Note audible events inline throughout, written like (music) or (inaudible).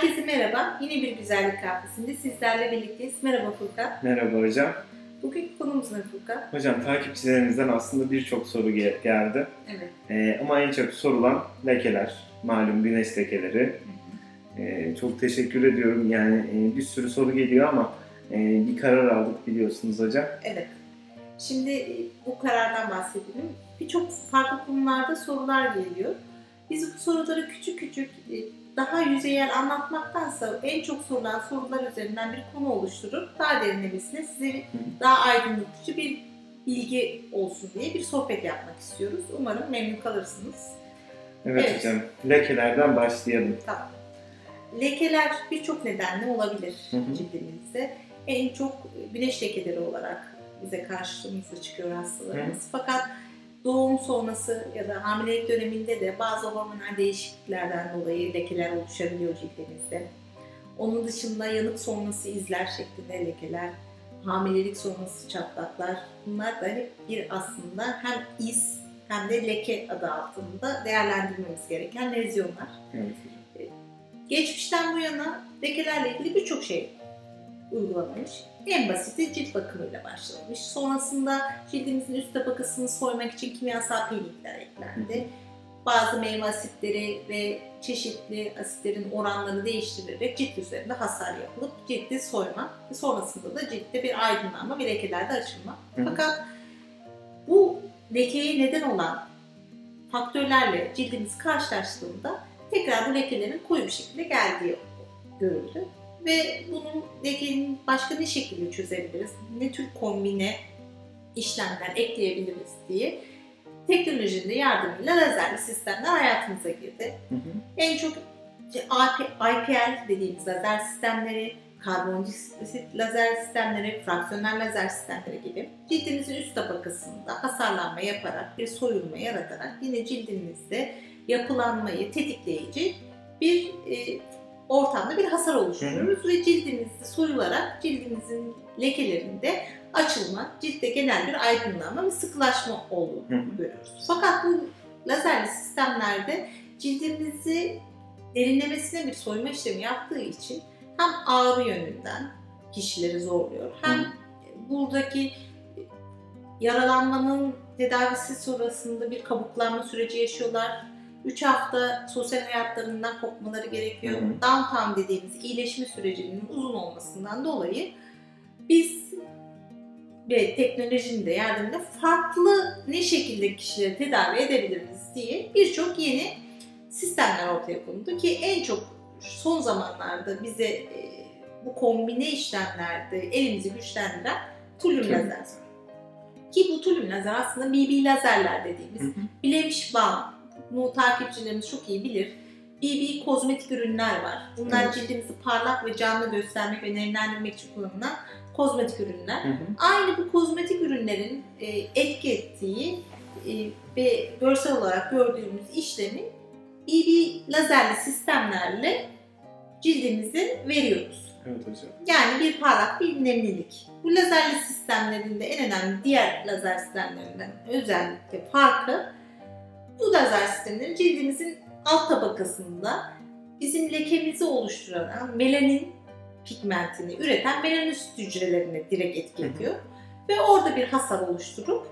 Herkese merhaba. Yine bir güzellik kahvesinde sizlerle birlikteyiz. Merhaba Furkan. Merhaba hocam. Bugünkü konumuz ne Furkan? Hocam takipçilerimizden aslında birçok soru gel- geldi. Evet. Ee, ama en çok sorulan lekeler, malum güneş lekeleri. Ee, çok teşekkür ediyorum. Yani e, bir sürü soru geliyor ama e, bir karar aldık biliyorsunuz hocam. Evet. Şimdi e, bu karardan bahsedelim. Birçok farklı konularda sorular geliyor. Biz bu soruları küçük küçük e, daha yüzeyel anlatmaktansa en çok sorulan sorular üzerinden bir konu oluşturup daha derinlemesine size daha aydınlatıcı bir bilgi olsun diye bir sohbet yapmak istiyoruz. Umarım memnun kalırsınız. Evet, Evet. hocam. Lekelerden başlayalım. Tamam. Lekeler birçok nedenle olabilir Hı hı. cildimizde. En çok güneş lekeleri olarak bize karşımıza çıkıyor hastalarımız. Fakat doğum sonrası ya da hamilelik döneminde de bazı hormonal değişikliklerden dolayı lekeler oluşabiliyor cildimizde. Onun dışında yanık sonrası izler şeklinde lekeler, hamilelik sonrası çatlaklar bunlar da hep bir aslında hem iz hem de leke adı altında değerlendirmemiz gereken lezyonlar. Evet. Geçmişten bu yana lekelerle ilgili birçok şey uygulanmış. En basiti cilt bakımıyla başlamış. Sonrasında cildimizin üst tabakasını soymak için kimyasal peeling eklendi. Bazı meyve asitleri ve çeşitli asitlerin oranları değiştirilerek cilt üzerinde hasar yapılıp cildi soyma ve sonrasında da ciltte bir aydınlanma ve lekelerde açılma. Hı. Fakat bu lekeye neden olan faktörlerle cildimiz karşılaştığında tekrar bu lekelerin koyu bir şekilde geldiği görüldü. Ve bunun lekenin başka ne şekilde çözebiliriz, ne tür kombine işlemler ekleyebiliriz diye teknolojinin yardımıyla lazerli sistemler hayatımıza girdi. Hı hı. En çok IPL dediğimiz lazer sistemleri, karbondioksit lazer sistemleri, fraksiyonel lazer sistemleri gibi cildimizin üst tabakasında hasarlanma yaparak bir soyulma yaratarak yine cildimizde yapılanmayı tetikleyici bir e, ortamda bir hasar oluşturuyoruz ve cildimizde soyularak cildimizin lekelerinde açılma, ciltte genel bir aydınlanma ve sıkılaşma olduğunu görüyoruz. Fakat bu lazerli sistemlerde cildimizi derinlemesine bir soyma işlemi yaptığı için hem ağrı yönünden kişileri zorluyor hem buradaki yaralanmanın tedavisi sonrasında bir kabuklanma süreci yaşıyorlar. 3 hafta sosyal hayatlarından kopmaları gerekiyor. Hı hı. Dediğimiz iyileşme sürecinin uzun olmasından dolayı biz ve teknolojinin de yardımıyla farklı ne şekilde kişileri tedavi edebiliriz diye birçok yeni sistemler ortaya konuldu ki en çok son zamanlarda bize e, bu kombine işlemlerde elimizi güçlendiren tulum lazer. Ki bu tulum lazer aslında BB lazerler dediğimiz. Bilemiş Balm, bunu takipçilerimiz çok iyi bilir. BB kozmetik ürünler var. Bunlar Evet. cildimizi parlak ve canlı göstermek ve nemlendirmek için kullanılan kozmetik ürünler. Hı hı. Aynı bu kozmetik ürünlerin e, etki ettiği e, ve görsel olarak gördüğümüz işlemi BB lazerli sistemlerle cildimize veriyoruz. Evet hocam. Yani bir parlak bir nemlilik. Bu lazerli sistemlerinde en önemli diğer lazer sistemlerinden özellikle farkı bu lazer sistemleri cildimizin alt tabakasında bizim lekemizi oluşturan melanin pigmentini üreten melanist hücrelerine direkt etki ediyor. Ve orada bir hasar oluşturup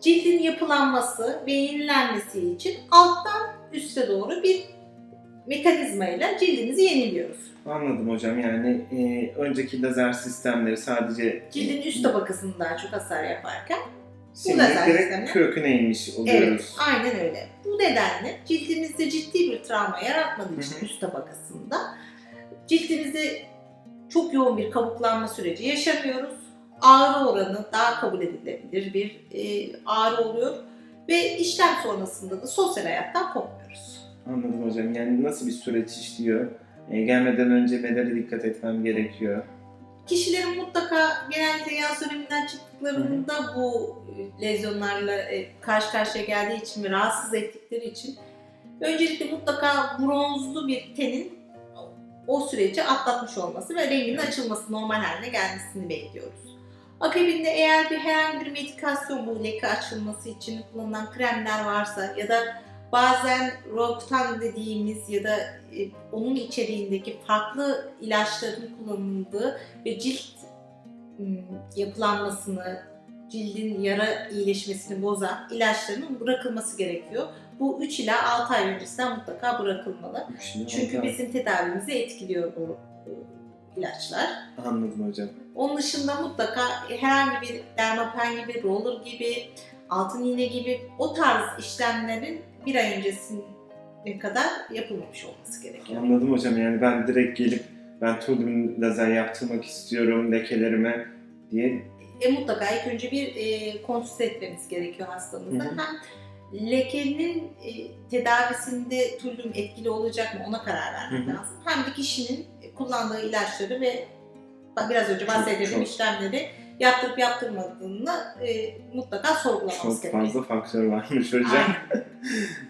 cildin yapılanması ve yenilenmesi için alttan üste doğru bir mekanizmayla cildimizi yeniliyoruz. Anladım hocam. Yani e, önceki lazer sistemleri sadece Cildin üst tabakasını daha çok hasar yaparken Direkt sistemi. köküne inmiş Evet, oluyoruz. aynen öyle. Bu nedenle cildimizde ciddi bir travma yaratmadığı için üst tabakasında cildimizde çok yoğun bir kabuklanma süreci yaşamıyoruz. Ağrı oranı daha kabul edilebilir bir e, ağrı oluyor ve işlem sonrasında da sosyal hayattan kopmuyoruz. Anladım hocam. Yani nasıl bir süreç işliyor? E, gelmeden önce nelere dikkat etmem gerekiyor? Kişilerin mutlaka genellikle yaz döneminden çıktıklarında bu e, lezyonlarla e, karşı karşıya geldiği için ve rahatsız ettikleri için öncelikle mutlaka bronzlu bir tenin o süreci atlatmış olması ve renginin açılması normal haline gelmesini bekliyoruz. Akabinde eğer bir herhangi bir medikasyon bu leke açılması için kullanılan kremler varsa ya da Bazen Roaccutane dediğimiz ya da e, onun içeriğindeki farklı ilaçların kullanıldığı ve cilt yapılanmasını, cildin yara iyileşmesini bozan ilaçların bırakılması gerekiyor. Bu 3 ila 6 ay öncesinden mutlaka bırakılmalı. Şimdi Çünkü hocam- bizim tedavimizi etkiliyor bu bu ilaçlar. Anladım hocam. Onun dışında mutlaka herhangi bir dermapen gibi, roller gibi, altın iğne gibi o tarz işlemlerin bir ay öncesine kadar yapılmamış olması gerekiyor. Anladım hocam yani ben direkt gelip ben tulumin lazer yaptırmak istiyorum lekelerime diye E, mutlaka ilk önce bir e, konsült etmemiz gerekiyor hı. Hem lekenin e, tedavisinde tullum etkili olacak mı ona karar vermek lazım. Hem de kişinin kullandığı ilaçları ve biraz önce bahsettiğim işlemleri yaptırıp yaptırmadığını e, mutlaka sorgulamamız çok gerekiyor. fazla faktör varmış hocam. (laughs)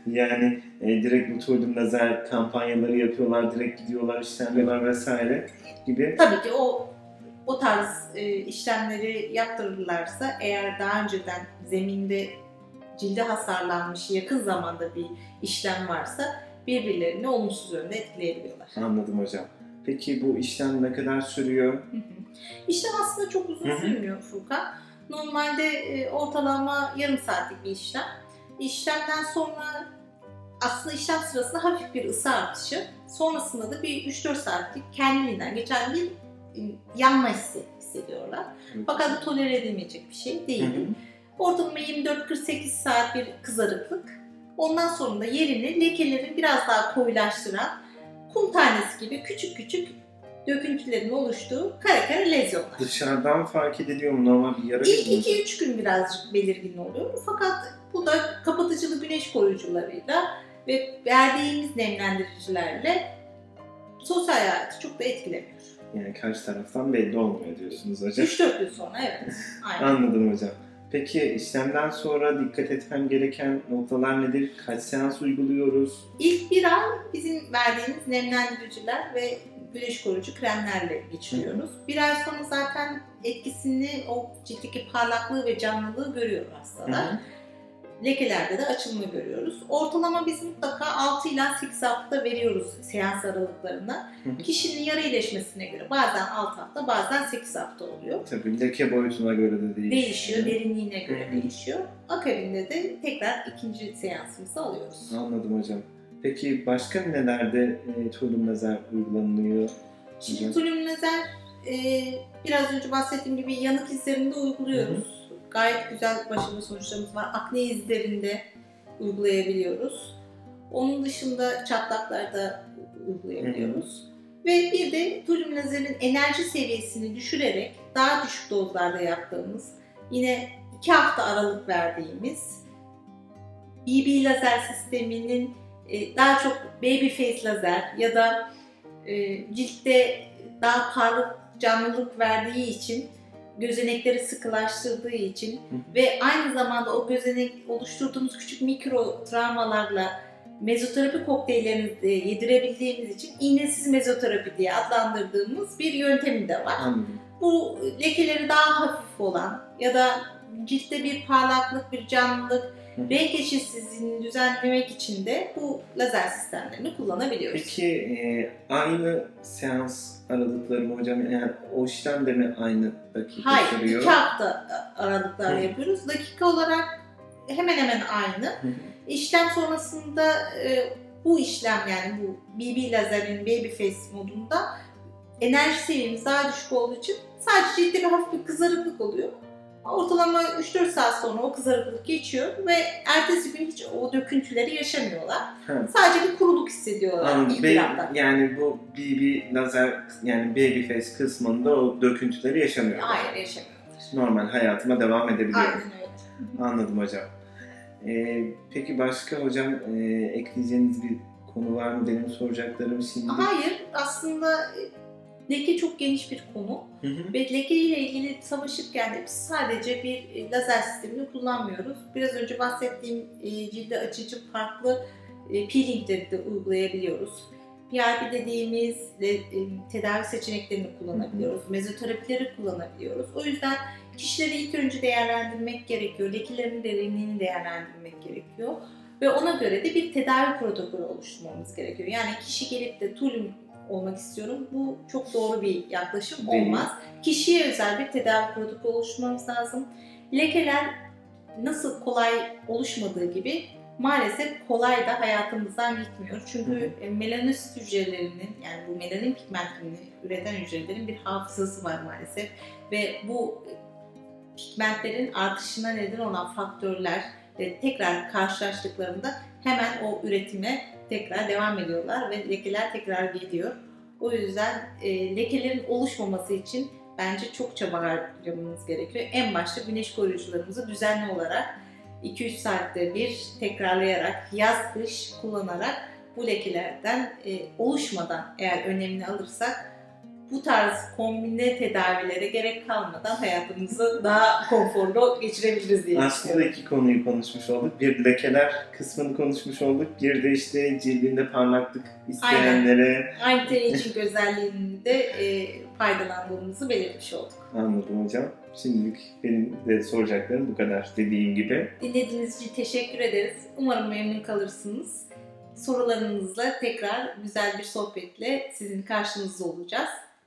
Yani e, direkt bu tulum lazer kampanyaları yapıyorlar, direkt gidiyorlar, işlemliyorlar vesaire gibi. Tabii ki o o tarz e, işlemleri yaptırırlarsa eğer daha önceden zeminde cildi hasarlanmış yakın zamanda bir işlem varsa birbirlerini olumsuz yönde etkileyebiliyorlar. Anladım hocam. Peki bu işlem ne kadar sürüyor? Hı hı. İşlem aslında çok uzun Hı hı. sürmüyor Furkan. Normalde e, ortalama yarım saatlik bir işlem. İşlemden sonra aslında işlem sırasında hafif bir ısı artışı. Sonrasında da bir 3-4 saatlik kendiliğinden geçen bir e, yanma hissi hissediyorlar. Fakat bu tolere edilmeyecek bir şey değil. Ortalama 24-48 saat bir kızarıklık. Ondan sonra da yerini lekelerin biraz daha koyulaştıran kum tanesi gibi küçük küçük döküntülerin oluştuğu kare kare lezyonlar. Dışarıdan fark ediliyor mu normal bir yara İlk gibi mi? 2-3 gün birazcık belirgin oluyor. Fakat bu da kapatıcılı güneş koruyucularıyla ve verdiğimiz nemlendiricilerle sosyal hayatı çok da etkilemiyor. Yani karşı taraftan belli olmuyor diyorsunuz hocam. 3-4 gün sonra evet. (laughs) Aynen. Anladım hocam. Peki işlemden sonra dikkat etmem gereken noktalar nedir? Kaç seans uyguluyoruz? İlk bir ay bizim verdiğimiz nemlendiriciler ve güneş koruyucu kremlerle geçiriyoruz. Bir ay sonra zaten etkisini, o ciltteki parlaklığı ve canlılığı görüyor hastalar. Hı hı. Lekelerde de açılma görüyoruz. Ortalama biz mutlaka 6 ila 8 hafta veriyoruz seans aralıklarına. Hı hı. Kişinin yara iyileşmesine göre bazen 6 hafta bazen 8 hafta oluyor. Tabii leke boyutuna göre de değişiyor. Değişiyor, derinliğine göre Hı hı. değişiyor. Akabinde de tekrar ikinci seansımızı alıyoruz. Anladım hocam. Peki başka nelerde e, tulum lazer uygulanıyor? Şimdi tulum lazer e, biraz önce bahsettiğim gibi yanık izlerinde uyguluyoruz. Gayet güzel başarılı sonuçlarımız var. Akne izlerinde uygulayabiliyoruz. Onun dışında çatlaklarda uygulayabiliyoruz. Ve bir de tulum lazerin enerji seviyesini düşürerek daha düşük dozlarda yaptığımız yine iki hafta aralık verdiğimiz BB lazer sisteminin daha çok baby face lazer ya da e, ciltte daha parlak canlılık verdiği için gözenekleri sıkılaştırdığı için Hı. ve aynı zamanda o gözenek oluşturduğumuz küçük mikro travmalarla mezoterapi kokteyllerini yedirebildiğimiz için iğnesiz mezoterapi diye adlandırdığımız bir yöntemi de var. Bu lekeleri daha hafif olan ya da ciltte bir parlaklık, bir canlılık. Renk eşitsizliğini düzenlemek için de bu lazer sistemlerini kullanabiliyoruz. Peki e, aynı seans aralıkları mı hocam? Yani o işlem de mi aynı dakika Hayır, sürüyor? iki hafta aralıklarla yapıyoruz. Dakika olarak hemen hemen aynı. Hı hı. İşlem sonrasında e, bu işlem yani bu BB lazerin baby face modunda enerji seviyemiz daha düşük olduğu için sadece ciltte bir hafif bir kızarıklık oluyor. Ortalama 3-4 saat sonra o kızarıklık geçiyor ve ertesi gün hiç o döküntüleri yaşamıyorlar. Ha. Sadece bir kuruluk hissediyorlar Anladım. ilk bir hafta. yani bu BB lazer yani baby face kısmında o döküntüleri yaşamıyor. Hayır yaşamıyorlar. Normal hayatıma devam edebiliyorum. Aynen öyle. Anladım hocam. Ee, peki başka hocam e, ekleyeceğiniz bir konu var mı? Benim soracaklarım şimdi. Hayır aslında leke çok geniş bir konu. Hı hı. Ve leke ile ilgili savaşırken de biz sadece bir e, lazer sistemini kullanmıyoruz. Biraz önce bahsettiğim e, cilde açıcı farklı e, peelingleri de uygulayabiliyoruz. PRP dediğimiz tedavi seçeneklerini kullanabiliyoruz. Mezoterapileri kullanabiliyoruz. O yüzden kişileri ilk önce değerlendirmek gerekiyor. Lekelerin derinliğini değerlendirmek gerekiyor. Ve ona göre de bir tedavi protokolü oluşturmamız gerekiyor. Yani kişi gelip de tulum olmak istiyorum. Bu çok doğru bir yaklaşım Değil. olmaz. Kişiye özel bir tedavi protokolü oluşturmamız lazım. Lekeler nasıl kolay oluşmadığı gibi maalesef kolay da hayatımızdan gitmiyor. Çünkü e, melanosit hücrelerinin yani bu melanin pigmentini üreten hücrelerin bir hafızası var maalesef ve bu pigmentlerin artışına neden olan faktörler tekrar karşılaştıklarında hemen o üretime tekrar devam ediyorlar ve lekeler tekrar geliyor. O yüzden e, lekelerin oluşmaması için bence çok çaba harcamamız gerekiyor. En başta güneş koruyucularımızı düzenli olarak 2-3 saatte bir tekrarlayarak, yaz kış kullanarak bu lekelerden e, oluşmadan eğer önemini alırsak bu tarz kombine tedavilere gerek kalmadan hayatımızı daha konforlu geçirebiliriz diye Aslında iki konuyu konuşmuş olduk. Bir lekeler kısmını konuşmuş olduk. Bir de işte cildinde parlaklık isteyenlere Aynı tenecik özelliğinde e, faydalandığımızı belirtmiş olduk. anladım hocam. Şimdilik benim de soracaklarım bu kadar dediğim gibi. Dinlediğiniz için teşekkür ederiz. Umarım memnun kalırsınız. Sorularınızla tekrar güzel bir sohbetle sizin karşınızda olacağız.